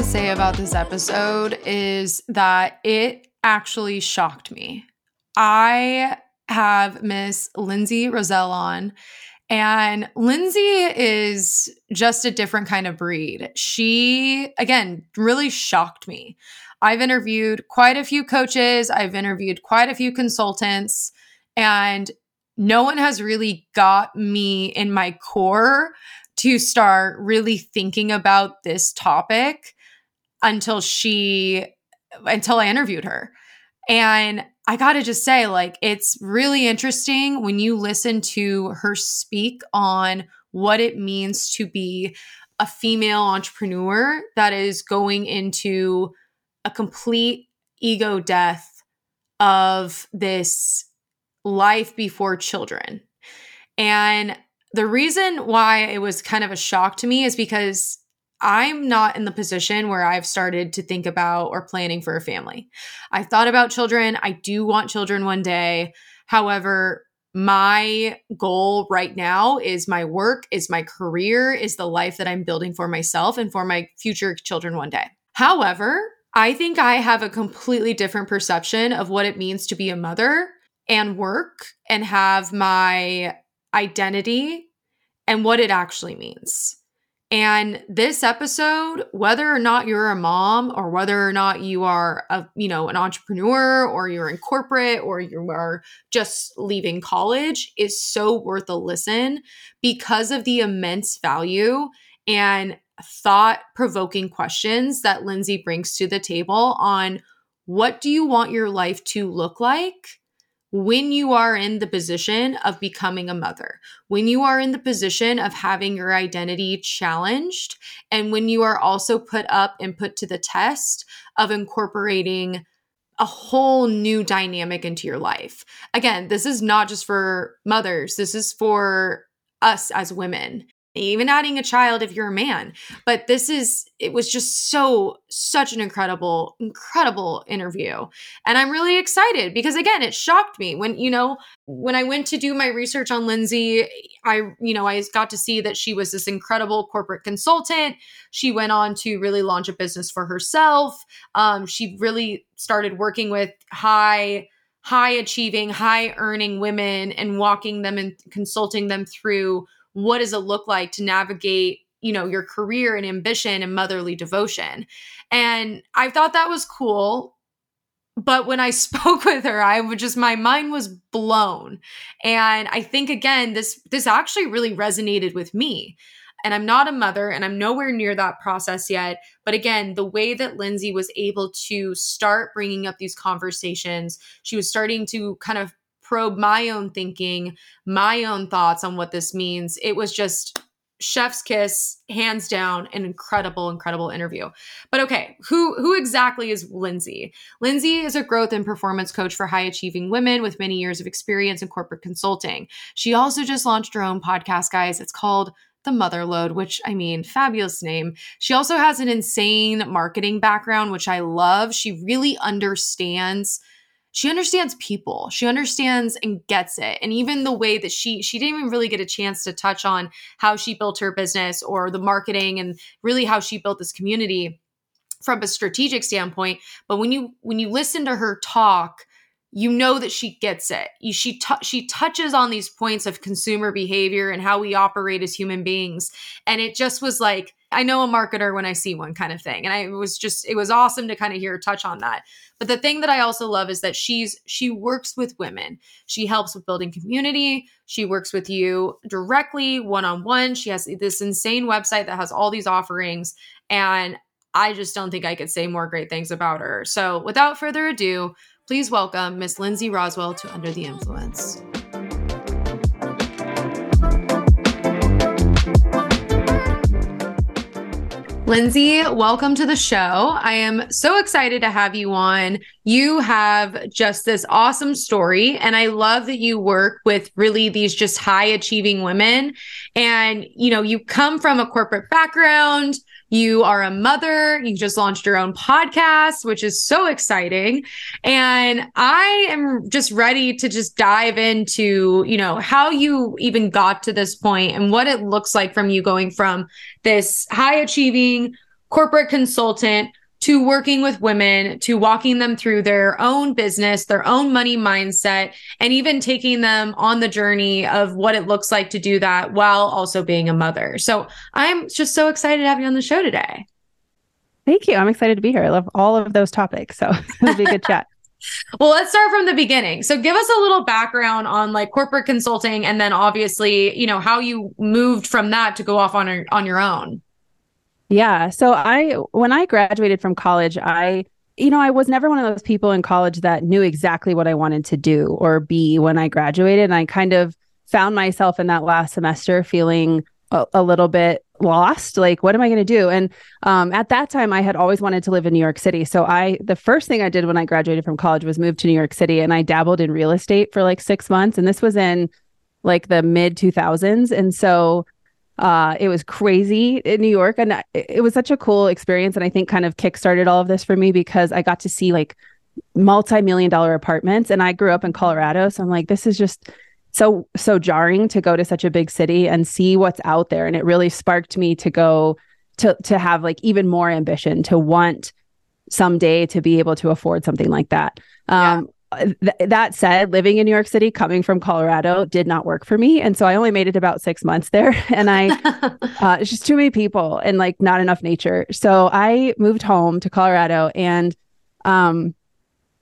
To say about this episode is that it actually shocked me. I have Miss Lindsay Roselle on, and Lindsay is just a different kind of breed. She, again, really shocked me. I've interviewed quite a few coaches, I've interviewed quite a few consultants, and no one has really got me in my core to start really thinking about this topic until she until I interviewed her. And I got to just say like it's really interesting when you listen to her speak on what it means to be a female entrepreneur that is going into a complete ego death of this life before children. And the reason why it was kind of a shock to me is because I'm not in the position where I've started to think about or planning for a family. I thought about children. I do want children one day. However, my goal right now is my work, is my career, is the life that I'm building for myself and for my future children one day. However, I think I have a completely different perception of what it means to be a mother and work and have my identity and what it actually means. And this episode, whether or not you're a mom or whether or not you are a, you know, an entrepreneur or you're in corporate or you are just leaving college is so worth a listen because of the immense value and thought-provoking questions that Lindsay brings to the table on what do you want your life to look like? When you are in the position of becoming a mother, when you are in the position of having your identity challenged, and when you are also put up and put to the test of incorporating a whole new dynamic into your life. Again, this is not just for mothers, this is for us as women even adding a child if you're a man. But this is, it was just so, such an incredible, incredible interview. And I'm really excited because, again, it shocked me when, you know, when I went to do my research on Lindsay, I, you know, I got to see that she was this incredible corporate consultant. She went on to really launch a business for herself. Um, she really started working with high, high achieving, high earning women and walking them and consulting them through what does it look like to navigate you know your career and ambition and motherly devotion? And i thought that was cool but when i spoke with her i would just my mind was blown. And i think again this this actually really resonated with me. And i'm not a mother and i'm nowhere near that process yet but again the way that lindsay was able to start bringing up these conversations she was starting to kind of probe my own thinking, my own thoughts on what this means. It was just chef's kiss hands down an incredible incredible interview but okay who who exactly is lindsay lindsay is a growth and performance coach for high achieving women with many years of experience in corporate consulting she also just launched her own podcast guys it's called the MotherLode, which I mean, fabulous name. She also has an insane marketing background, which I love. She really understands she understands people. She understands and gets it. And even the way that she she didn't even really get a chance to touch on how she built her business or the marketing and really how she built this community from a strategic standpoint. But when you when you listen to her talk you know that she gets it. She t- she touches on these points of consumer behavior and how we operate as human beings, and it just was like I know a marketer when I see one kind of thing, and I was just it was awesome to kind of hear her touch on that. But the thing that I also love is that she's she works with women. She helps with building community. She works with you directly one on one. She has this insane website that has all these offerings, and I just don't think I could say more great things about her. So without further ado. Please welcome Miss Lindsay Roselle to Under the Influence. Lindsay, welcome to the show. I am so excited to have you on. You have just this awesome story, and I love that you work with really these just high achieving women. And, you know, you come from a corporate background, you are a mother. You just launched your own podcast, which is so exciting. And I am just ready to just dive into, you know, how you even got to this point and what it looks like from you going from this high achieving corporate consultant to working with women, to walking them through their own business, their own money mindset, and even taking them on the journey of what it looks like to do that while also being a mother. So I'm just so excited to have you on the show today. Thank you. I'm excited to be here. I love all of those topics. So it'll be a good chat. well, let's start from the beginning. So give us a little background on like corporate consulting and then obviously, you know, how you moved from that to go off on on your own. Yeah. So I, when I graduated from college, I, you know, I was never one of those people in college that knew exactly what I wanted to do or be when I graduated. And I kind of found myself in that last semester feeling a, a little bit lost. Like, what am I going to do? And um, at that time, I had always wanted to live in New York City. So I, the first thing I did when I graduated from college was move to New York City, and I dabbled in real estate for like six months. And this was in like the mid 2000s. And so uh, it was crazy in New York, and it was such a cool experience. And I think kind of kickstarted all of this for me because I got to see like multi-million dollar apartments, and I grew up in Colorado, so I'm like, this is just so so jarring to go to such a big city and see what's out there. And it really sparked me to go to to have like even more ambition to want someday to be able to afford something like that. Um, th- that said, living in New York City, coming from Colorado, did not work for me, and so I only made it about six months there, and I uh, it's just too many people and like not enough nature. So I moved home to Colorado, and um,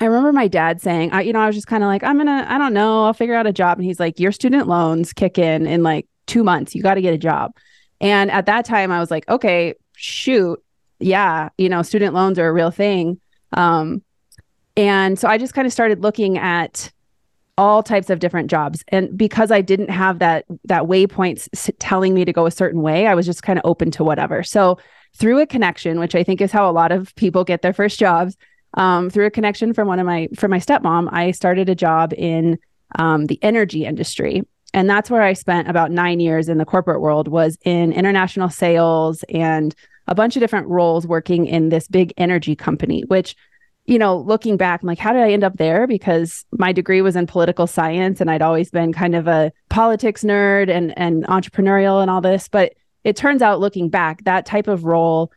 I remember my dad saying, I, you know, I was just kind of like, I'm gonna, I don't know, I'll figure out a job, and he's like, your student loans kick in in like two months, you got to get a job, and at that time I was like, okay, shoot, yeah, you know, student loans are a real thing. Um, and so I just kind of started looking at all types of different jobs. And because I didn't have that that waypoints telling me to go a certain way, I was just kind of open to whatever. So through a connection, which I think is how a lot of people get their first jobs, um, through a connection from one of my from my stepmom, I started a job in um, the energy industry. And that's where I spent about nine years in the corporate world was in international sales and a bunch of different roles working in this big energy company, which you know, looking back, I'm like, how did I end up there? Because my degree was in political science and I'd always been kind of a politics nerd and, and entrepreneurial and all this. But it turns out, looking back, that type of role,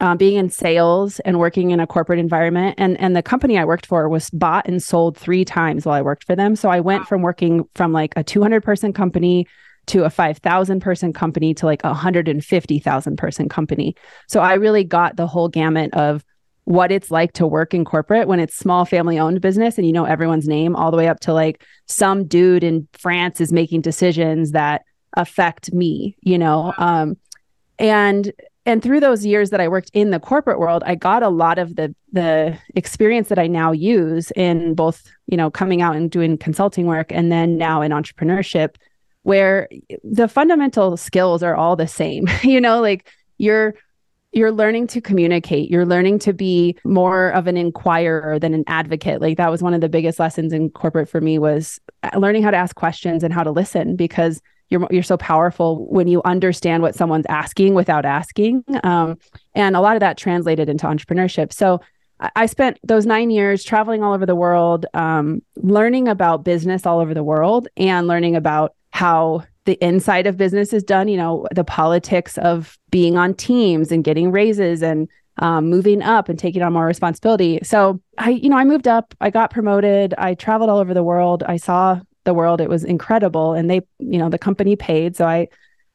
um, being in sales and working in a corporate environment, and, and the company I worked for was bought and sold three times while I worked for them. So I went from working from like a 200 person company to a 5,000 person company to like a 150,000 person company. So I really got the whole gamut of what it's like to work in corporate when it's small family owned business and you know everyone's name all the way up to like some dude in France is making decisions that affect me, you know. Um and and through those years that I worked in the corporate world, I got a lot of the the experience that I now use in both, you know, coming out and doing consulting work and then now in entrepreneurship where the fundamental skills are all the same. you know, like you're you're learning to communicate. You're learning to be more of an inquirer than an advocate. Like that was one of the biggest lessons in corporate for me was uh, learning how to ask questions and how to listen because you're you're so powerful when you understand what someone's asking without asking. Um, and a lot of that translated into entrepreneurship. So I spent those nine years traveling all over the world, um, learning about business all over the world, and learning about how the inside of business is done, you know, the politics of being on teams and getting raises and um, moving up and taking on more responsibility. So I, you know, I moved up, I got promoted, I traveled all over the world, I saw the world. It was incredible. And they, you know, the company paid. So I,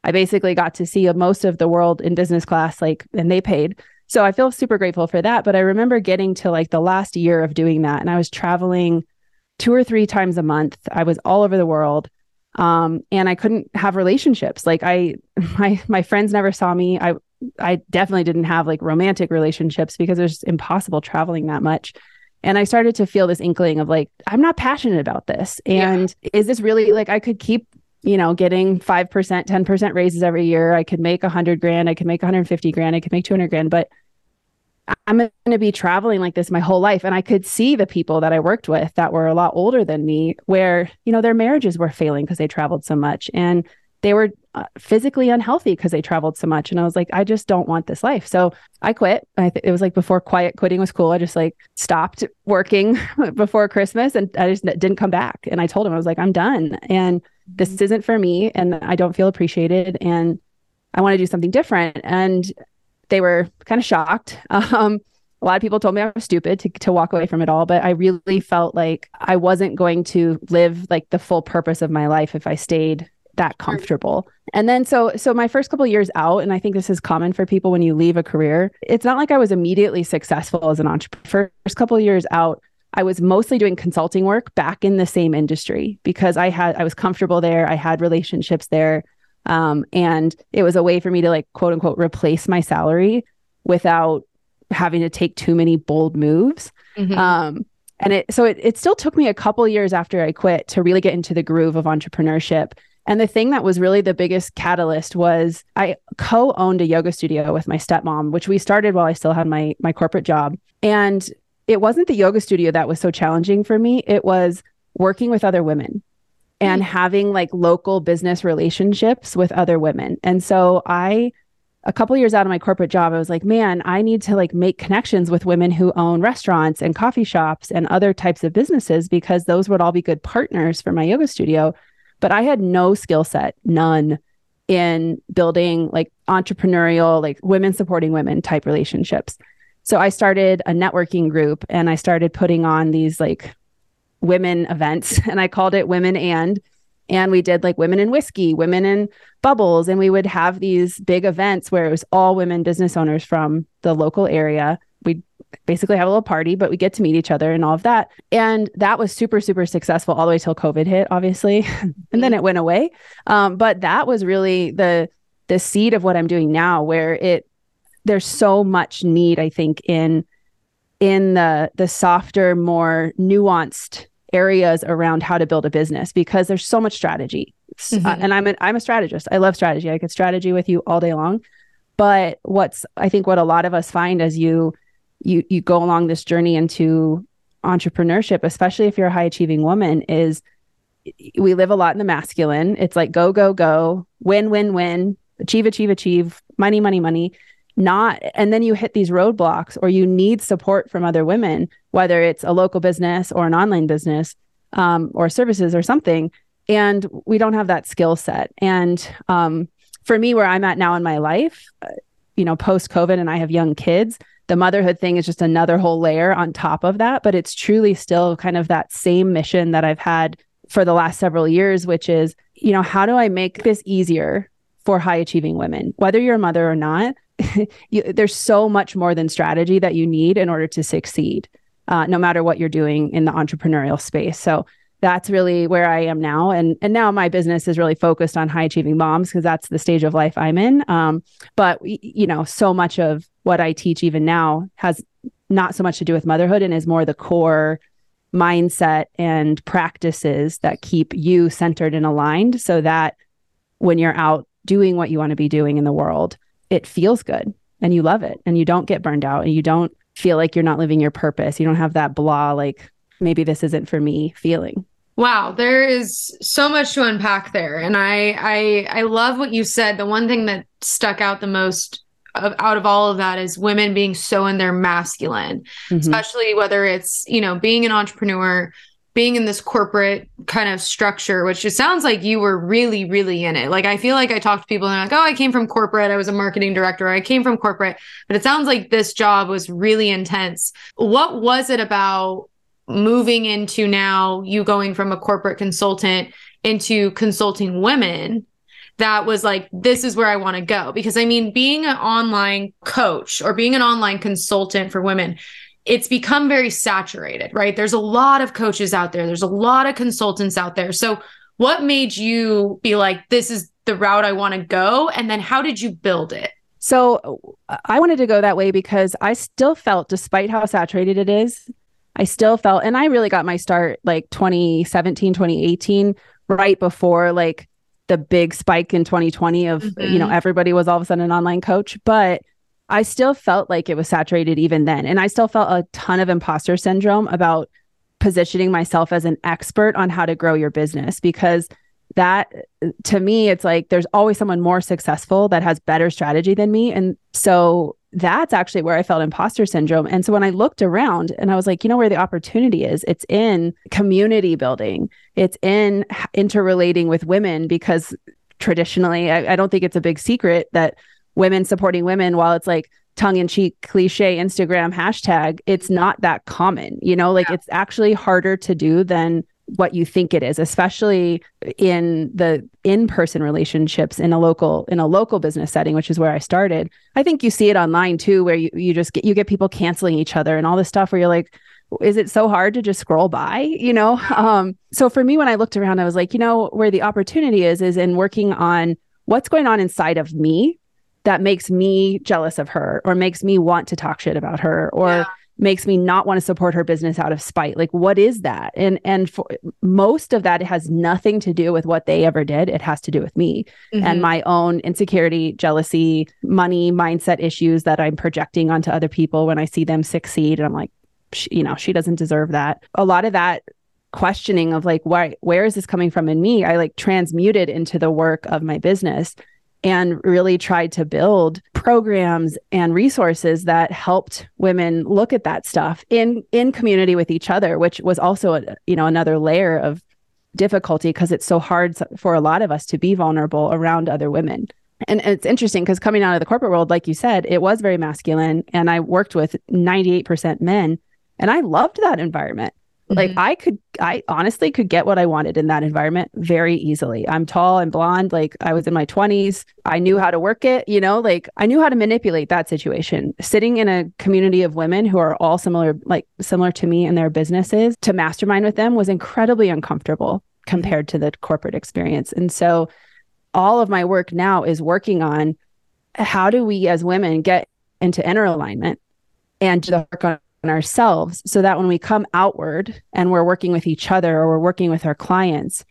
I basically got to see most of the world in business class, like, and they paid. So I feel super grateful for that. But I remember getting to like the last year of doing that. And I was traveling two or three times a month. I was all over the world um, and I couldn't have relationships. Like I, my my friends never saw me. I I definitely didn't have like romantic relationships because it was impossible traveling that much. And I started to feel this inkling of like, I'm not passionate about this. And yeah. is this really like I could keep you know, getting 5%, 10% raises every year. I could make 100 grand, I could make 150 grand, I could make 200 grand, but I'm going to be traveling like this my whole life. And I could see the people that I worked with that were a lot older than me, where, you know, their marriages were failing because they traveled so much and they were uh, physically unhealthy because they traveled so much. And I was like, I just don't want this life. So I quit. I th- it was like before quiet quitting was cool. I just like stopped working before Christmas and I just didn't come back. And I told him, I was like, I'm done. And this mm-hmm. isn't for me. And I don't feel appreciated. And I want to do something different. And they were kind of shocked. Um, a lot of people told me I was stupid to, to walk away from it all, but I really felt like I wasn't going to live like the full purpose of my life if I stayed that comfortable. And then so so my first couple years out and I think this is common for people when you leave a career. It's not like I was immediately successful as an entrepreneur. First couple years out, I was mostly doing consulting work back in the same industry because I had I was comfortable there, I had relationships there. Um, and it was a way for me to like quote unquote replace my salary without having to take too many bold moves. Mm-hmm. Um, and it so it, it still took me a couple years after I quit to really get into the groove of entrepreneurship. And the thing that was really the biggest catalyst was I co-owned a yoga studio with my stepmom, which we started while I still had my my corporate job. And it wasn't the yoga studio that was so challenging for me. It was working with other women and mm-hmm. having like local business relationships with other women. And so I a couple years out of my corporate job, I was like, man, I need to like make connections with women who own restaurants and coffee shops and other types of businesses because those would all be good partners for my yoga studio. But I had no skill set, none in building like entrepreneurial, like women supporting women type relationships. So I started a networking group and I started putting on these like women events and I called it Women and and we did like women in whiskey, women in bubbles and we would have these big events where it was all women business owners from the local area. We'd basically have a little party, but we get to meet each other and all of that. And that was super, super successful all the way till COVID hit, obviously. and then it went away. Um, but that was really the the seed of what I'm doing now, where it there's so much need, I think, in in the the softer, more nuanced areas around how to build a business because there's so much strategy. Mm-hmm. Uh, and I'm a, I'm a strategist. I love strategy. I could strategy with you all day long. But what's I think what a lot of us find as you you you go along this journey into entrepreneurship, especially if you're a high achieving woman, is we live a lot in the masculine. It's like go go go, win win win, achieve achieve achieve, money money money not and then you hit these roadblocks or you need support from other women whether it's a local business or an online business um, or services or something. And we don't have that skill set. And um, for me where i'm at now in my life uh, you know post covid and i have young kids the motherhood thing is just another whole layer on top of that. But it's truly still kind of that same mission that i've had for the last several years which is you know how do i make this easier for high achieving women whether you're a mother or not you, there's so much more than strategy that you need in order to succeed, uh, no matter what you're doing in the entrepreneurial space. So that's really where I am now. And and now my business is really focused on high achieving moms because that's the stage of life I'm in. Um, but you know, so much of what I teach even now has not so much to do with motherhood and is more the core mindset and practices that keep you centered and aligned so that when you're out doing what you want to be doing in the world, it feels good and you love it and you don't get burned out and you don't feel like you're not living your purpose. You don't have that blah, like maybe this isn't for me feeling. Wow, there is so much to unpack there. And I I I love what you said. The one thing that stuck out the most of, out of all of that is women being so in their masculine, mm-hmm. especially whether it's, you know, being an entrepreneur, being in this corporate kind of structure, which it sounds like you were really, really in it. Like I feel like I talk to people and they're like, oh, I came from corporate. I was a marketing director. I came from corporate. But it sounds like this job was really intense. What was it about moving into now you going from a corporate consultant into consulting women? that was like, this is where I want to go. Because I mean, being an online coach or being an online consultant for women, it's become very saturated, right? There's a lot of coaches out there, there's a lot of consultants out there. So, what made you be like, this is the route I want to go? And then, how did you build it? So, I wanted to go that way because I still felt, despite how saturated it is, I still felt, and I really got my start like 2017, 2018, right before like the big spike in 2020 of mm-hmm. you know mm-hmm. everybody was all of a sudden an online coach but i still felt like it was saturated even then. And i still felt a ton of imposter syndrome about positioning myself as an expert on how to grow your business because that to me it's like there's always someone more successful that has better strategy than me. And so that's actually where I felt imposter syndrome. And so when I looked around and I was like, you know, where the opportunity is, it's in community building, it's in interrelating with women, because traditionally, I, I don't think it's a big secret that women supporting women, while it's like tongue in cheek cliche Instagram hashtag, it's not that common, you know, like yeah. it's actually harder to do than what you think it is especially in the in-person relationships in a local in a local business setting which is where I started. I think you see it online too where you, you just get you get people canceling each other and all this stuff where you're like is it so hard to just scroll by you know? Um so for me when I looked around I was like you know where the opportunity is is in working on what's going on inside of me that makes me jealous of her or makes me want to talk shit about her or yeah. makes me not want to support her business out of spite. Like what is that? And and for most of that has nothing to do with what they ever did. It has to do with me mm-hmm. and my own insecurity jealousy money mindset issues that i'm projecting onto other people when i see them succeed. And i'm like you know she doesn't deserve that. A lot of that questioning of like why where is this coming from in me? I like transmuted into the work of my business and really tried to build programs and resources that helped women look at that stuff in in community with each other which was also a, you know another layer of difficulty because it's so hard for a lot of us to be vulnerable around other women. And it's interesting because coming out of the corporate world like you said it was very masculine and i worked with 98% men and i loved that environment like mm-hmm. I could, I honestly could get what I wanted in that environment very easily. I'm tall and blonde. Like I was in my 20s. I knew how to work it, you know, like I knew how to manipulate that situation. Sitting in a community of women who are all similar, like similar to me in their businesses, to mastermind with them was incredibly uncomfortable compared to the corporate experience. And so all of my work now is working on how do we as women get into inner alignment and do the work on ourselves so that when we come outward and we're working with each other or we're working with our clients,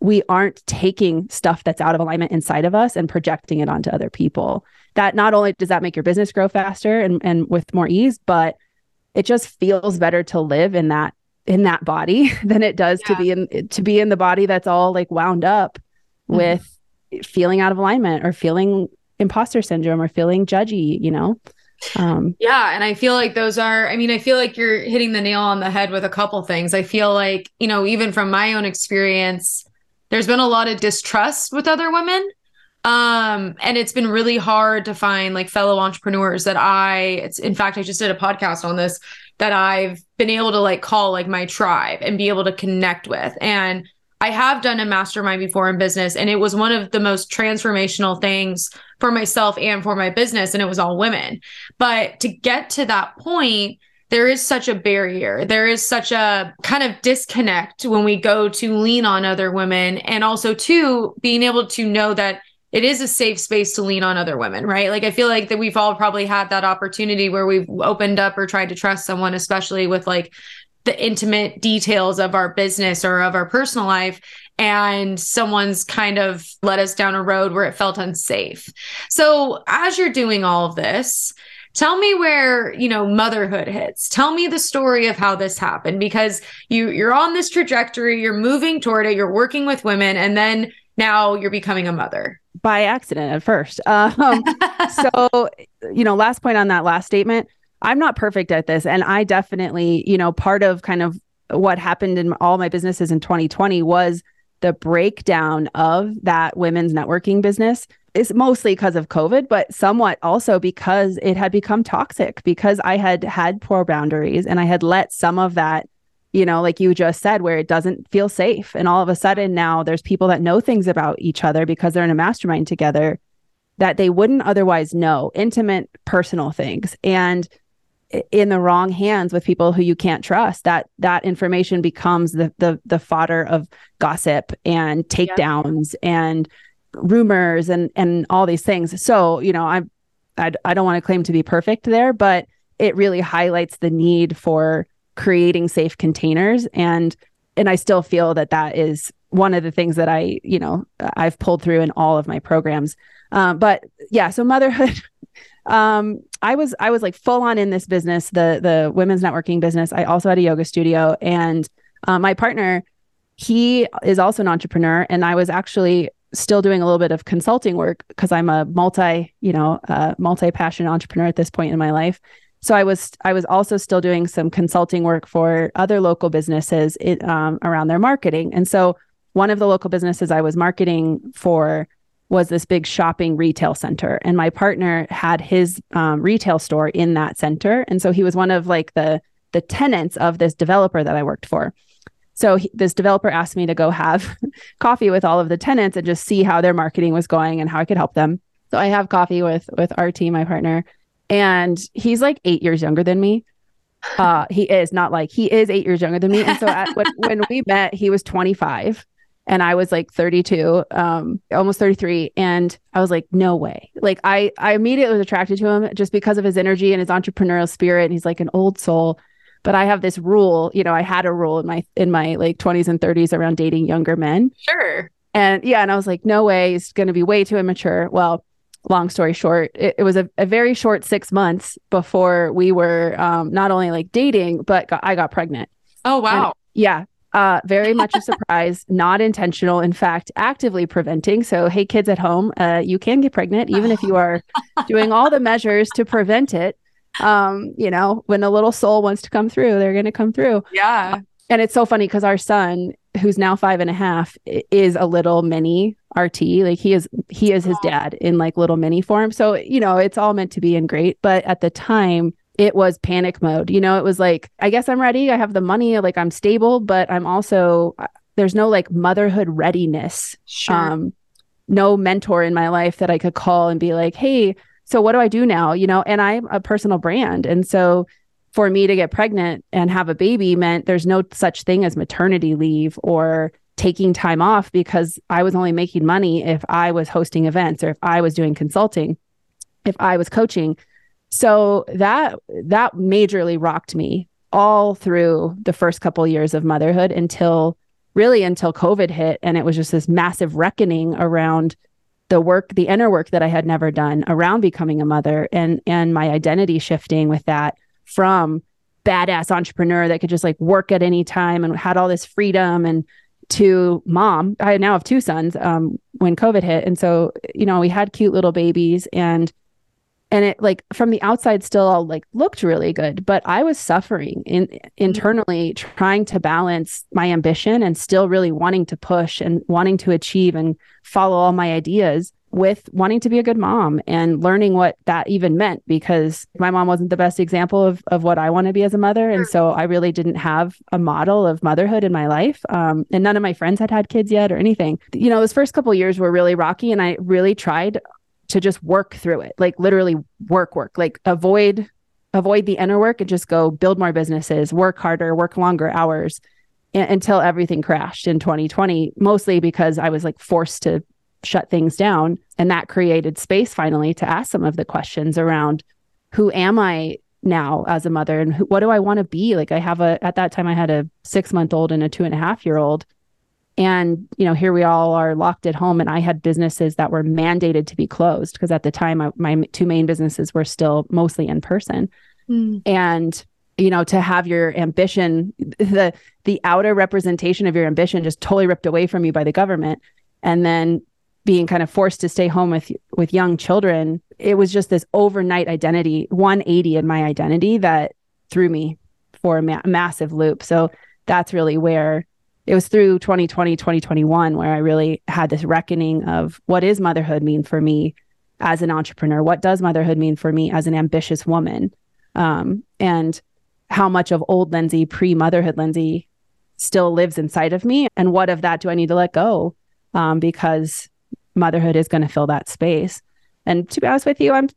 we aren't taking stuff that's out of alignment inside of us and projecting it onto other people. That not only does that make your business grow faster and, and with more ease, but it just feels better to live in that in that body than it does yeah. to be in to be in the body that's all like wound up mm-hmm. with feeling out of alignment or feeling imposter syndrome or feeling judgy, you know? Um, yeah. And I feel like those are, I mean, I feel like you're hitting the nail on the head with a couple things. I feel like, you know, even from my own experience, there's been a lot of distrust with other women. Um, and it's been really hard to find like fellow entrepreneurs that I, it's in fact, I just did a podcast on this that I've been able to like call like my tribe and be able to connect with. And I have done a mastermind before in business, and it was one of the most transformational things for myself and for my business. And it was all women. But to get to that point, there is such a barrier. There is such a kind of disconnect when we go to lean on other women. And also, too, being able to know that it is a safe space to lean on other women, right? Like I feel like that we've all probably had that opportunity where we've opened up or tried to trust someone, especially with like the intimate details of our business or of our personal life and someone's kind of led us down a road where it felt unsafe. So, as you're doing all of this, tell me where, you know, motherhood hits. Tell me the story of how this happened because you you're on this trajectory, you're moving toward it, you're working with women and then now you're becoming a mother by accident at first. Um, so, you know, last point on that last statement, I'm not perfect at this. And I definitely, you know, part of kind of what happened in all my businesses in 2020 was the breakdown of that women's networking business is mostly because of COVID, but somewhat also because it had become toxic because I had had poor boundaries and I had let some of that, you know, like you just said, where it doesn't feel safe. And all of a sudden now there's people that know things about each other because they're in a mastermind together that they wouldn't otherwise know, intimate personal things. And in the wrong hands with people who you can't trust that that information becomes the the the fodder of gossip and takedowns yeah. and rumors and and all these things so you know i i, I don't want to claim to be perfect there but it really highlights the need for creating safe containers and and i still feel that that is one of the things that I, you know, I've pulled through in all of my programs. Um, but yeah, so motherhood. um, I was I was like full on in this business, the the women's networking business. I also had a yoga studio, and uh, my partner, he is also an entrepreneur, and I was actually still doing a little bit of consulting work because I'm a multi, you know, uh, multi passion entrepreneur at this point in my life. So I was I was also still doing some consulting work for other local businesses it, um, around their marketing, and so one of the local businesses I was marketing for was this big shopping retail center. And my partner had his um, retail store in that center. And so he was one of like the the tenants of this developer that i worked for. So he, this developer asked me to go have coffee with all of the tenants and just see how their marketing was going and how i could help them. So i have coffee with with rt my partner. And he's like eight years younger than me. Uh he is not like he is eight years younger than me. And so at, when, when we met he was 25 and I was like 32, um, almost 33. And I was like, no way. Like I, I immediately was attracted to him just because of his energy and his entrepreneurial spirit. And he's like an old soul. But I have this rule, you know, I had a rule in my in my like 20s and 30s around dating younger men. Sure. And yeah, and I was like, no way, he's gonna be way too immature. Well, long story short, it, it was a, a, very short six months before we were um, not only like dating, but got, I got pregnant. Oh wow. And, yeah. Uh, very much a surprise, not intentional. In fact, actively preventing. So, hey, kids at home, uh, you can get pregnant even if you are doing all the measures to prevent it. Um, you know, when a little soul wants to come through, they're going to come through. Yeah. And it's so funny because our son, who's now five and a half, is a little mini RT. Like he is, he is his dad in like little mini form. So, you know, it's all meant to be and great. But at the time, it was panic mode. You know, it was like, I guess I'm ready. I have the money, like I'm stable, but I'm also, uh, there's no like motherhood readiness. Sure. Um, no mentor in my life that I could call and be like, hey, so what do I do now? You know, and I'm a personal brand. And so for me to get pregnant and have a baby meant there's no such thing as maternity leave or taking time off because I was only making money if I was hosting events or if I was doing consulting, if I was coaching. So that that majorly rocked me all through the first couple years of motherhood until really until COVID hit and it was just this massive reckoning around the work the inner work that I had never done around becoming a mother and and my identity shifting with that from badass entrepreneur that could just like work at any time and had all this freedom and to mom. I now have two sons um, when covid hit. And so you know we had cute little babies and and it like from the outside still all like looked really good but i was suffering in internally trying to balance my ambition and still really wanting to push and wanting to achieve and follow all my ideas with wanting to be a good mom and learning what that even meant because my mom wasn't the best example of, of what I want to be as a mother. And so I really didn't have a model of motherhood in my life. Um, and none of my friends had had kids yet or anything. You know, those first couple years were really rocky and I really tried to just work through it, like literally work, work, like avoid avoid the inner work and just go build more businesses, work harder, work longer hours until everything crashed in 2020, mostly because I was like forced to shut things down. And that created space finally to ask some of the questions around who am I now as a mother and who, what do I want to be? Like I have a, at that time, I had a six month old and a two and a half year old. And, you know, here we all are locked at home. And I had businesses that were mandated to be closed because at the time, I, my two main businesses were still mostly in person. Mm. And, you know, to have your ambition, the the outer representation of your ambition just totally ripped away from you by the government. And then being kind of forced to stay home with with young children, it was just this overnight identity 180 in my identity that threw me for a ma- massive loop. So that's really where it was through 2020 2021 where i really had this reckoning of what is motherhood mean for me as an entrepreneur? What does motherhood mean for me as an ambitious woman? Um, and how much of old lindsay pre-motherhood lindsay still lives inside of me? And what of that do i need to let go um, because motherhood is going to fill that space? And to be honest with you i'm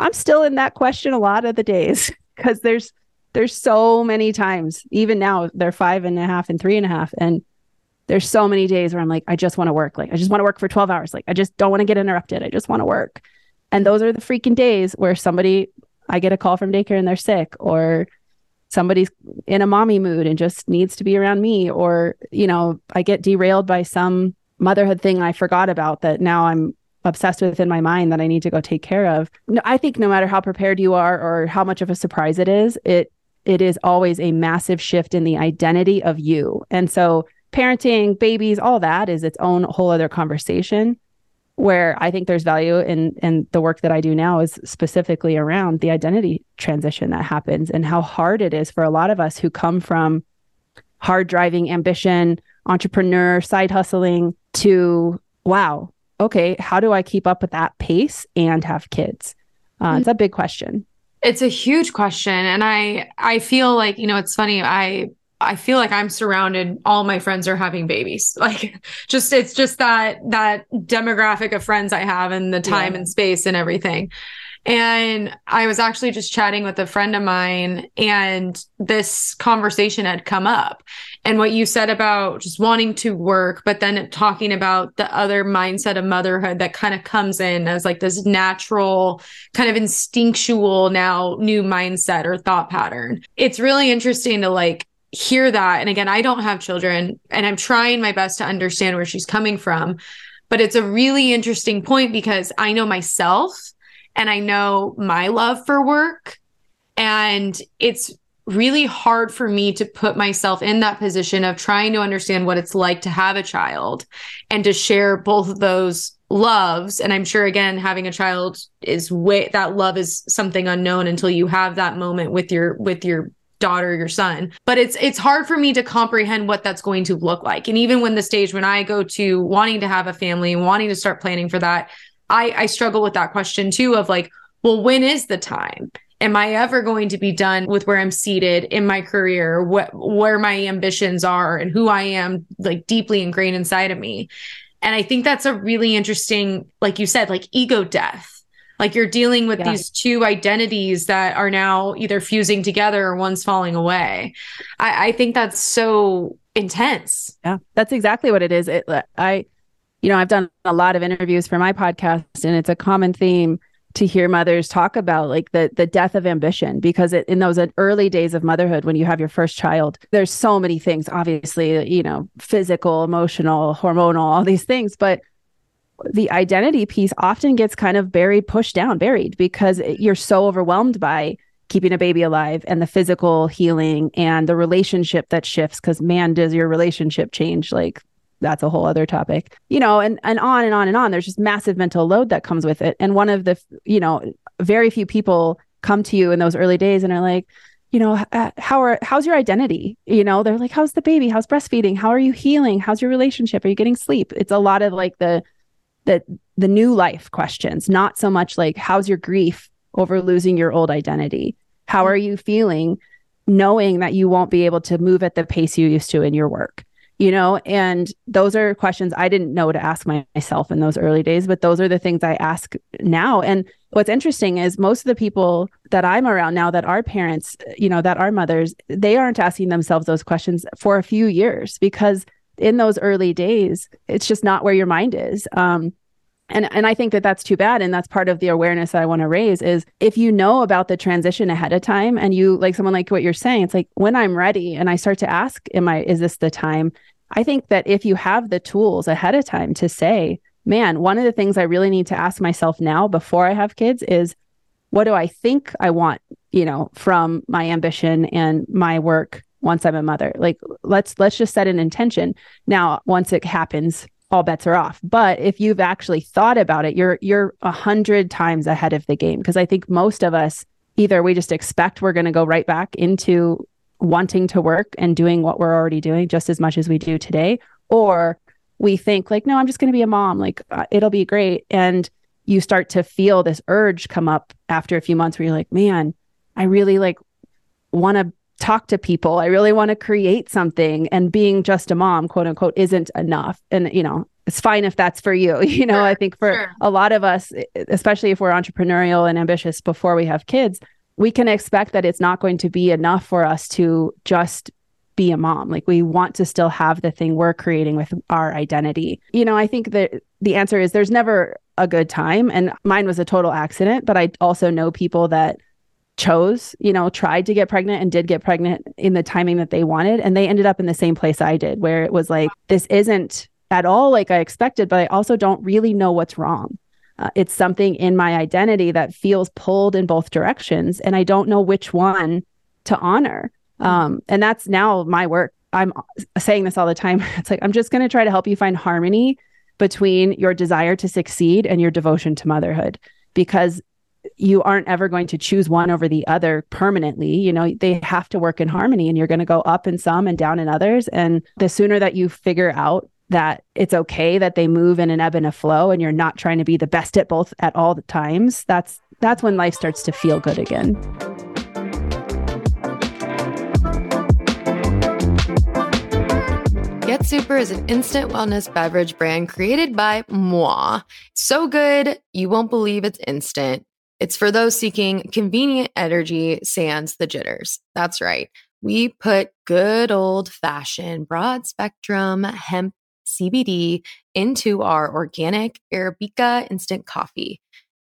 i'm still in that question a lot of the days because there's there's so many times, even now, they're five and a half and three and a half. And there's so many days where I'm like, I just want to work. Like, I just want to work for 12 hours. Like, I just don't want to get interrupted. I just want to work. And those are the freaking days where somebody, I get a call from daycare and they're sick, or somebody's in a mommy mood and just needs to be around me or you know i get derailed by some motherhood thing i forgot about that now i'm obsessed with in my mind that i need to go take care of No, i think no matter how prepared you are or how much of a surprise it is it it is always a massive shift in the identity of you and so parenting babies all that is its own whole other conversation where I think there's value in in the work that I do now is specifically around the identity transition that happens and how hard it is for a lot of us who come from hard driving ambition, entrepreneur, side hustling to wow, okay, how do I keep up with that pace and have kids? Uh, mm-hmm. It's a big question. It's a huge question, and I I feel like you know it's funny. I I feel like I'm surrounded all my friends are having babies. Like just it's just that that demographic of friends I have and the time yeah. and space and everything. And I was actually just chatting with a friend of mine and this conversation had come up. And what you said about just wanting to work, but then talking about the other mindset of motherhood that kind of comes in as like this natural, kind of instinctual now new mindset or thought pattern. It's really interesting to like hear that and again i don't have children and i'm trying my best to understand where she's coming from but it's a really interesting point because i know myself and i know my love for work. And it's really hard for me to put myself in that position of trying to understand what it's like to have a child and to share both of those loves. And i'm sure again having a child is way that love is something unknown until you have that moment with your with your daughter your son. But it's it's hard for me to comprehend what that's going to look like. And even when the stage when i go to wanting to have a family wanting to start planning for that i i struggle with that question too of like well when is the time am i ever going to be done with where i'm seated in my career what where my ambitions are and who i am like deeply ingrained inside of me and i think that's a really interesting like you said like ego death like you're dealing with yeah. these two identities that are now either fusing together or one's falling away. I, I think that's so intense. Yeah, that's exactly what it is. It, I, you know, I've done a lot of interviews for my podcast, and it's a common theme to hear mothers talk about like the the death of ambition because it, in those early days of motherhood when you have your first child there's so many things obviously you know physical emotional hormonal all these things but the identity piece often gets kind of buried, pushed down, buried because you're so overwhelmed by keeping a baby alive and the physical healing and the relationship that shifts. Because man, does your relationship change? Like that's a whole other topic, you know, and and on and on and on. There's just massive mental load that comes with it. And one of the, you know, very few people come to you in those early days and are like, you know, uh, how are how's your identity? You know, they're like, how's the baby? How's breastfeeding? How are you healing? How's your relationship? Are you getting sleep? It's a lot of like the the the new life questions, not so much like how's your grief over losing your old identity? How are you feeling knowing that you won't be able to move at the pace you used to in your work? You know, and those are questions I didn't know to ask myself in those early days, but those are the things I ask now. And what's interesting is most of the people that I'm around now that are parents, you know, that are mothers, they aren't asking themselves those questions for a few years because in those early days, it's just not where your mind is. Um, and and I think that that's too bad. And that's part of the awareness that I want to raise is if you know about the transition ahead of time and you like someone like what you're saying it's like when I'm ready and I start to ask am I is this the time? I think that if you have the tools ahead of time to say man one of the things I really need to ask myself now before I have kids is what do I think I want you know from my ambition and my work once I'm a mother? Like let's let's just set an intention. Now once it happens all bets are off. But if you've actually thought about it, you're you're a hundred times ahead of the game. Because I think most of us either we just expect we're going to go right back into wanting to work and doing what we're already doing just as much as we do today, or we think like, no, I'm just going to be a mom. Like uh, it'll be great, and you start to feel this urge come up after a few months where you're like, man, I really like want to talk to people. I really want to create something. And being just a mom, quote unquote, isn't enough. And, you know, it's fine if that's for you. You know, sure, I think for sure. a lot of us, especially if we're entrepreneurial and ambitious before we have kids, we can expect that it's not going to be enough for us to just be a mom. Like we want to still have the thing we're creating with our identity. You know, I think that the answer is there's never a good time. And mine was a total accident, but I also know people that chose, you know, tried to get pregnant and did get pregnant in the timing that they wanted. And they ended up in the same place I did, where it was like, this isn't at all like I expected, but I also don't really know what's wrong. Uh, it's something in my identity that feels pulled in both directions. And I don't know which one to honor. Um, and that's now my work. I'm saying this all the time. It's like, I'm just going to try to help you find harmony between your desire to succeed and your devotion to motherhood because you aren't ever going to choose one over the other permanently. You know, they have to work in harmony and you're going to go up in some and down in others. And the sooner that you figure out that it's okay that they move in an ebb and a flow and you're not trying to be the best at both at all the times, that's that's when life starts to feel good again. Get Supr is an instant wellness beverage brand created by moi. So good, you won't believe it's instant. It's for those seeking convenient energy sans the jitters. That's right. We put good old fashioned broad spectrum hemp CBD into our organic Arabica instant coffee.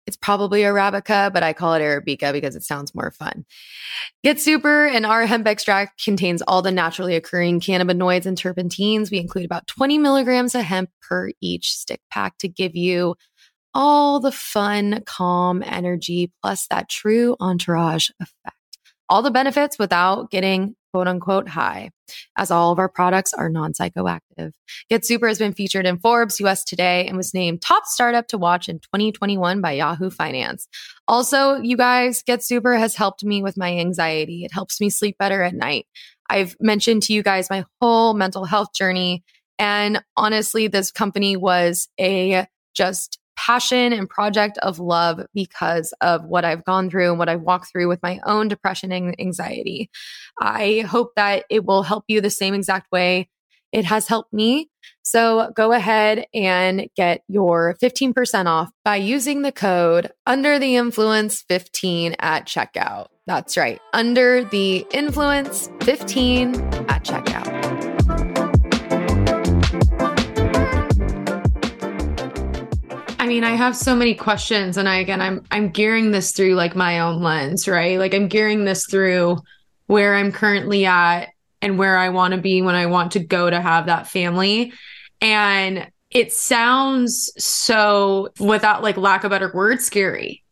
It's probably Arabica, but I call it Arabica because it sounds more fun. Get Supr and our hemp extract contains all the naturally occurring cannabinoids and terpenes. We include about 20 milligrams of hemp per each stick pack to give you all the fun, calm energy, plus that true entourage effect. All the benefits without getting quote unquote high, as all of our products are non psychoactive. Get Supr has been featured in Forbes, US Today, and was named top startup to watch in 2021 by Yahoo Finance. Also, you guys, Get Supr has helped me with my anxiety. It helps me sleep better at night. I've mentioned to you guys my whole mental health journey. And honestly, this company was a just passion and project of love because of what I've gone through and what I've walked through with my own depression and anxiety. I hope that it will help you the same exact way it has helped me. So go ahead and get your 15% off by using the code under the influence 15 at checkout. That's right. Under the influence 15 at checkout. I mean, I have so many questions and I again I'm I'm gearing this through like my own lens, right? Like I'm gearing this through where I'm currently at and where I want to be when I want to go to have that family. And it sounds so without like lack of better word scary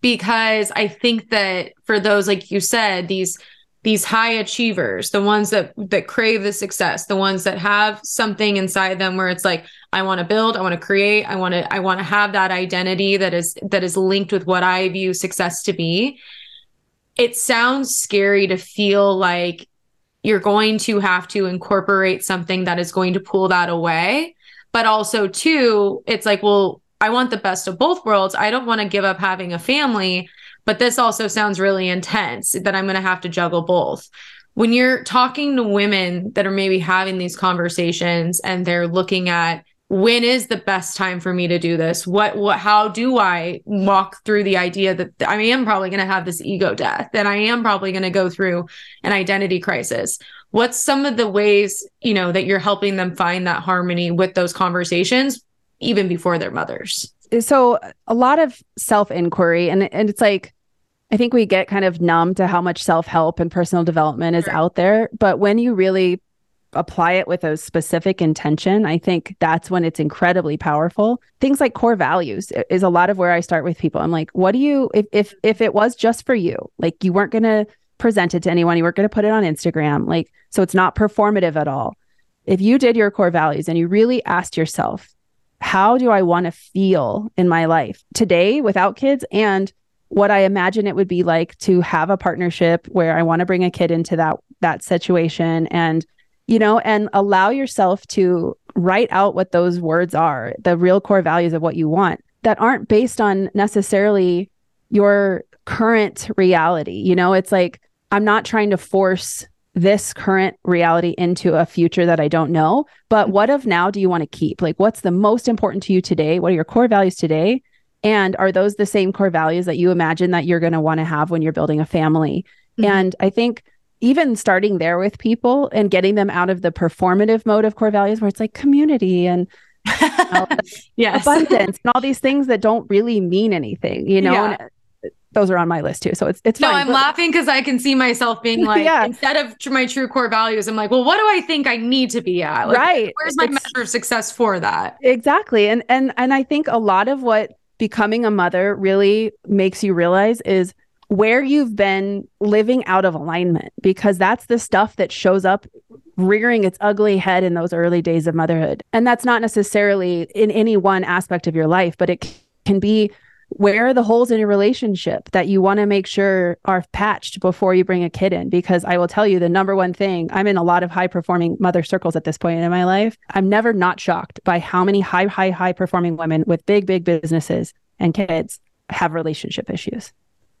because I think that for those like you said these these high achievers, the ones that that crave the success, the ones that have something inside them where it's like I want to build, I want to create, I want to I want to have that identity that is that is linked with what I view success to be. It sounds scary to feel like you're going to have to incorporate something that is going to pull that away, but also too, it's like, well, I want the best of both worlds. I don't want to give up having a family but this also sounds really intense that I'm going to have to juggle both. When you're talking to women that are maybe having these conversations and they're looking at when is the best time for me to do this? What what how do I walk through the idea that I am probably going to have this ego death and I am probably going to go through an identity crisis? What's some of the ways, you know, that you're helping them find that harmony with those conversations even before their mothers? So a lot of self inquiry and and it's like I think we get kind of numb to how much self help and personal development is out there, but when you really apply it with a specific intention, I think that's when it's incredibly powerful. Things like core values is a lot of where I start with people. I'm like, what do you if if if it was just for you, like you weren't going to present it to anyone, you weren't going to put it on Instagram, like so it's not performative at all. If you did your core values and you really asked yourself, how do I want to feel in my life today without kids and what I imagine it would be like to have a partnership where I want to bring a kid into that that situation and you know and allow yourself to write out what those words are the real core values of what you want that aren't based on necessarily your current reality you know? It's like I'm not trying to force this current reality into a future that I don't know. But what of now do you want to keep? Like, what's the most important to you today? What are your core values today? And are those the same core values that you imagine that you're going to want to have when you're building a family? Mm-hmm. And I think even starting there with people and getting them out of the performative mode of core values where it's like community and you know, yes. abundance and all these things that don't really mean anything, you know? Yeah. Those are on my list too. So it's it's no. fine, I'm but- laughing because I can see myself being like, yeah. instead of my true core values, I'm like, well, what do I think I need to be at? Like, right. Where's my it's, measure of success for that? Exactly. And and and I think a lot of what becoming a mother really makes you realize is where you've been living out of alignment because that's the stuff that shows up rearing its ugly head in those early days of motherhood. And that's not necessarily in any one aspect of your life, but it can be where are the holes in your relationship that you want to make sure are patched before you bring a kid in? Because i will tell you the number one thing i'm in a lot of high performing mother circles at this point in my life. I'm never not shocked by how many high high high performing women with big big businesses and kids have relationship issues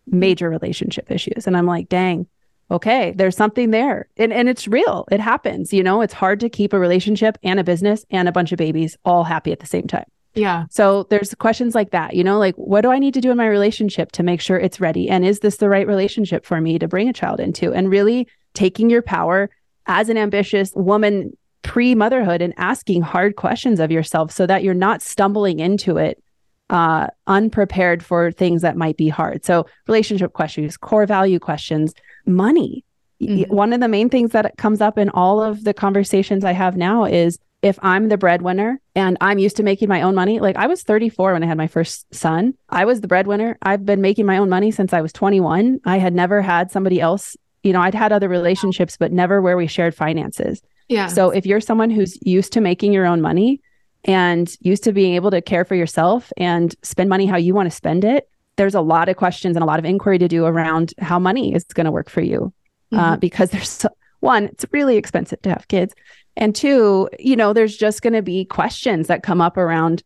major relationship issues. And i'm like dang okay there's something there. And, and it's real. It happens you know? It's hard to keep a relationship and a business and a bunch of babies all happy at the same time yeah. So there's questions like that, you know, like what do I need to do in my relationship to make sure it's ready? And is this the right relationship for me to bring a child into? And really taking your power as an ambitious woman pre motherhood and asking hard questions of yourself so that you're not stumbling into it uh, unprepared for things that might be hard. So relationship questions, core value questions, money. Mm-hmm. One of the main things that comes up in all of the conversations I have now is if I'm the breadwinner and I'm used to making my own money, like I was 34 when I had my first son, I was the breadwinner. I've been making my own money since I was 21. I had never had somebody else, you know, I'd had other relationships, but never where we shared finances. Yeah. So if you're someone who's used to making your own money and used to being able to care for yourself and spend money how you want to spend it, there's a lot of questions and a lot of inquiry to do around how money is going to work for you. Uh, mm-hmm. Uh, because there's so, one, it's really expensive to have kids. And two, you know, there's just going to be questions that come up around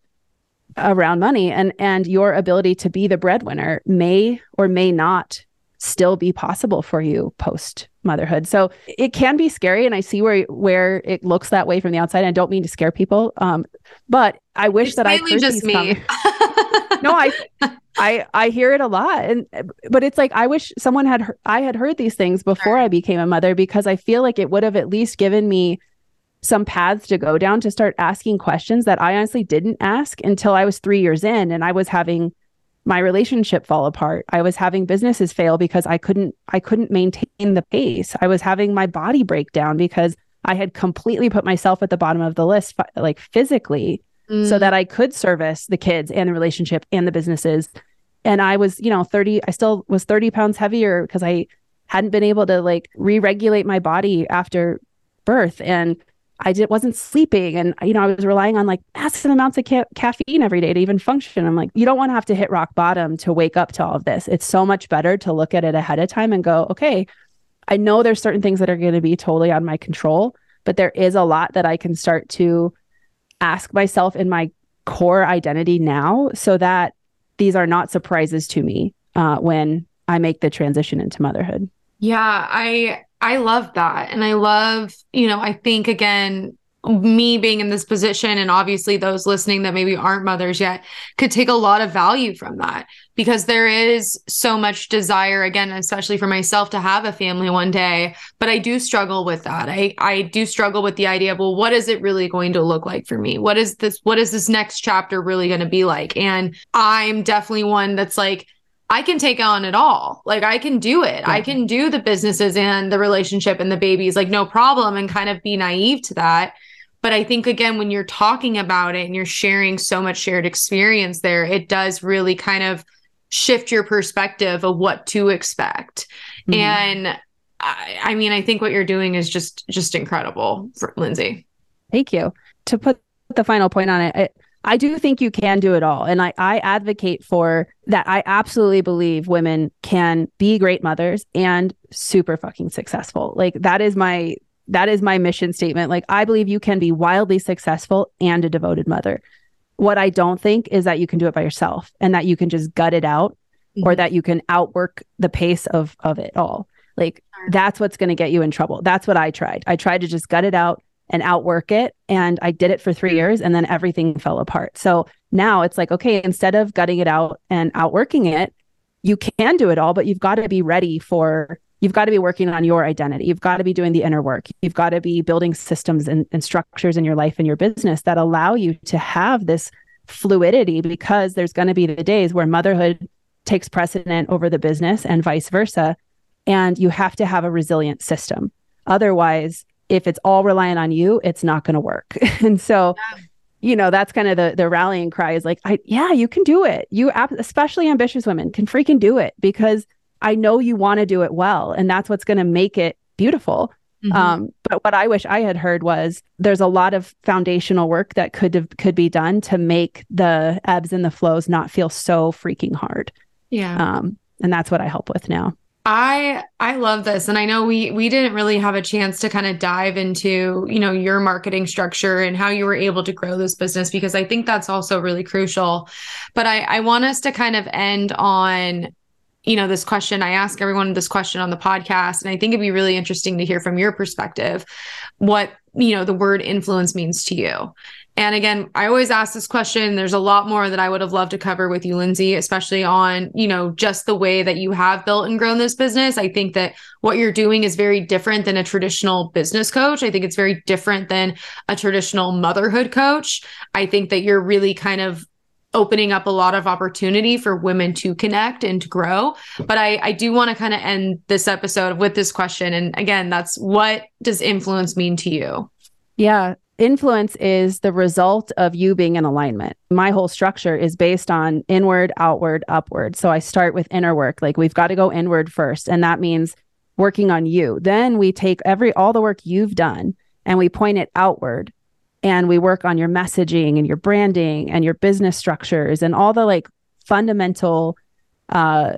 around money and and your ability to be the breadwinner may or may not still be possible for you post motherhood. So it can be scary and I see where where it looks that way from the outside. I don't mean to scare people. Um, but I wish it's that I could just me. no, I I I hear it a lot and but it's like I wish someone had I had heard these things before I became a mother because I feel like it would have at least given me some paths to go down to start asking questions that I honestly didn't ask until I was three years in and I was having my relationship fall apart. I was having businesses fail because I couldn't I couldn't maintain the pace. I was having my body break down because I had completely put myself at the bottom of the list like physically mm. so that I could service the kids and the relationship and the businesses. And I was, you know, 30 I still was 30 pounds heavier because I hadn't been able to like re-regulate my body after birth and I did, wasn't sleeping. And, you know, I was relying on like massive amounts of ca- caffeine every day to even function. I'm like, you don't want to have to hit rock bottom to wake up to all of this. It's so much better to look at it ahead of time and go, okay, I know there's certain things that are going to be totally on my control, but there is a lot that I can start to ask myself in my core identity now so that these are not surprises to me uh, when I make the transition into motherhood. Yeah, I I love that. And I love, you know, I think again, me being in this position and obviously those listening that maybe aren't mothers yet could take a lot of value from that because there is so much desire again especially for myself to have a family one day but I do struggle with that. I I do struggle with the idea of well what is it really going to look like for me? What is this what is this next chapter really going to be like? And I'm definitely one that's like I can take on it all. Like I can do it. Yeah. I can do the businesses and the relationship and the babies, like no problem, and kind of be naive to that. But I think again, when you're talking about it and you're sharing so much shared experience there, it does really kind of shift your perspective of what to expect. Mm-hmm. And I, I mean, I think what you're doing is just just incredible, for Lindsay. Thank you. To put the final point on it, it I do think you can do it all. And I, I advocate for that. I absolutely believe women can be great mothers and super fucking successful. Like that is my that is my mission statement. Like I believe you can be wildly successful and a devoted mother. What I don't think is that you can do it by yourself and that you can just gut it out mm-hmm. or that you can outwork the pace of of it all. Like that's what's going to get you in trouble. That's what I tried. I tried to just gut it out and outwork it. And I did it for three years and then everything fell apart. So now it's like, okay, instead of gutting it out and outworking it, you can do it all, but you've got to be ready for, you've got to be working on your identity. You've got to be doing the inner work. You've got to be building systems and, and structures in your life and your business that allow you to have this fluidity because there's going to be the days where motherhood takes precedent over the business and vice versa. And you have to have a resilient system. Otherwise, if it's all reliant on you, it's not going to work. and so, yeah. you know, that's kind of the the rallying cry is like, I yeah, you can do it. You especially ambitious women can freaking do it because I know you want to do it well, and that's what's going to make it beautiful. Mm-hmm. Um, but what I wish I had heard was there's a lot of foundational work that could have, could be done to make the ebbs and the flows not feel so freaking hard. Yeah. Um, and that's what I help with now. I I love this. And I know we we didn't really have a chance to kind of dive into, you know, your marketing structure and how you were able to grow this business because I think that's also really crucial. But I I want us to kind of end on you know this question. I ask everyone this question on the podcast and i think it'd be really interesting to hear from your perspective what you know the word influence means to you and again, I always ask this question. There's a lot more that I would have loved to cover with you, Lindsay, especially on, you know, just the way that you have built and grown this business. I think that what you're doing is very different than a traditional business coach. I think it's very different than a traditional motherhood coach. I think that you're really kind of opening up a lot of opportunity for women to connect and to grow. But I, I do want to kind of end this episode with this question. And again, that's what does influence mean to you? Yeah, influence is the result of you being in alignment. My whole structure is based on inward, outward, upward. So I start with inner work. Like we've got to go inward first. And that means working on you. Then we take every, all the work you've done and we point it outward and we work on your messaging and your branding and your business structures and all the like fundamental uh,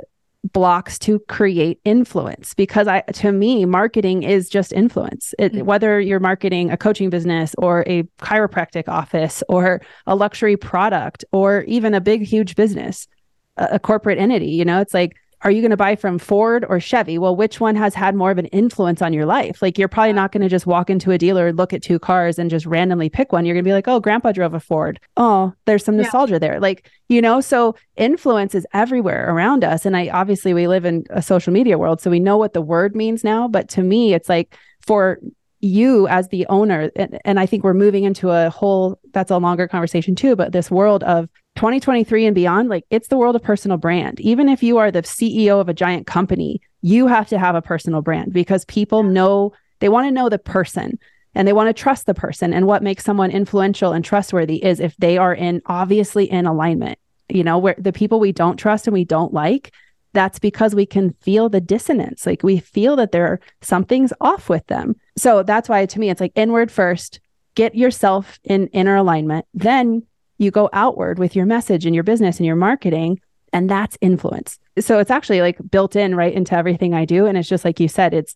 blocks to create influence because i to me marketing is just influence it, mm-hmm. whether you're marketing a coaching business or a chiropractic office or a luxury product or even a big huge business a, a corporate entity you know it's like are you going to buy from Ford or Chevy? Well, which one has had more of an influence on your life? Like, you're probably not going to just walk into a dealer, look at two cars, and just randomly pick one. You're going to be like, oh, grandpa drove a Ford. Oh, there's some nostalgia yeah. there. Like, you know, so influence is everywhere around us. And I obviously, we live in a social media world, so we know what the word means now. But to me, it's like for you as the owner and, and, i think we're moving into a whole that's a longer conversation too but this world of 2023 and beyond, like it's the world of personal brand. Even if you are the CEO of a giant company, you have to have a personal brand because people know they want to know the person and they want to trust the person. And what makes someone influential and trustworthy is if they are in obviously in alignment. You know, where the people we don't trust and we don't like, that's because we can feel the dissonance. Like we feel that there are something's off with them. So that's why to me, it's like inward first, get yourself in inner alignment. Then you go outward with your message and your business and your marketing and that's influence. So it's actually like built in right into everything i do and it's just like you said it's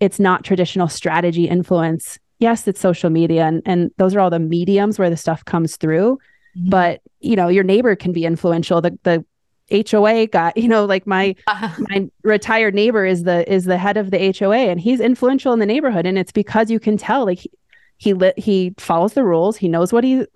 it's not traditional strategy influence. Yes it's social media and, and those are all the mediums where the stuff comes through mm-hmm. but you know your neighbor can be influential. The the HOA guy, you know, like my my retired neighbor is the is the head of the HOA and he's influential in the neighborhood and it's because you can tell like he li- he follows the rules, he knows what he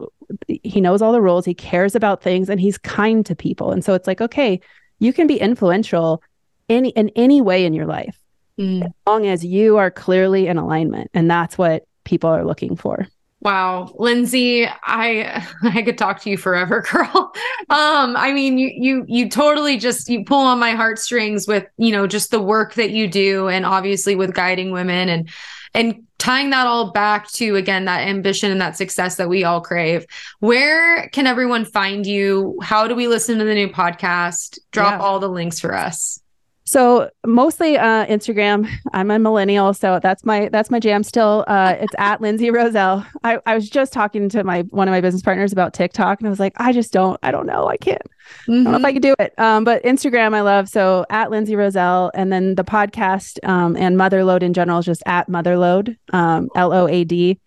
he knows all the rules, he cares about things and he's kind to people. And so it's like, okay, you can be influential any in any way in your life mm. as long as you are clearly in alignment. And that's what people are looking for. Wow, Lindsay, I I could talk to you forever, girl. Um, I mean, you you you totally just you pull on my heartstrings with, you know, just the work that you do and obviously with guiding women and and tying that all back to again that ambition and that success that we all crave where can everyone find you how do we listen to the new podcast drop yeah. all the links for us so mostly uh, Instagram. I'm a millennial, so that's my that's my jam still. Uh, it's at Lindsay Roselle. I, I was just talking to my one of my business partners about TikTok, and I was like, I just don't, I don't know, I can't, mm-hmm. I don't know if I mm-hmm. could do it. Um, but Instagram I love. So at Lindsay Roselle, and then the podcast um, and MotherLode in general is just at MotherLode, um, L O A D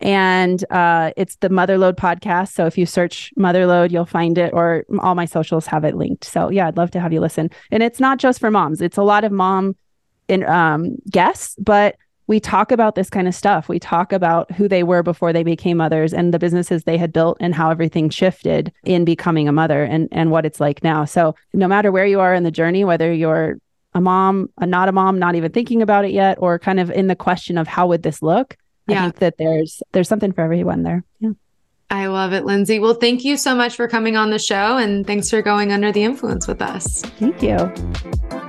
and uh, it's the MotherLode podcast. So if you search MotherLode, you'll find it, or all my socials have it linked. So yeah, I'd love to have you listen. And it's not just for moms; it's a lot of mom in um, guests, but we talk about this kind of stuff. We talk about who they were before they became mothers and the businesses they had built and how everything shifted in becoming a mother and and what it's like now. So no matter where you are in the journey, whether you're a mom, a not a mom, not even thinking about it yet, or kind of in the question of how would this look, yeah. I think that there's there's something for everyone there. Yeah. I love it, Lindsay. Well, thank you so much for coming on the show and thanks for going under the influence with us. Thank you.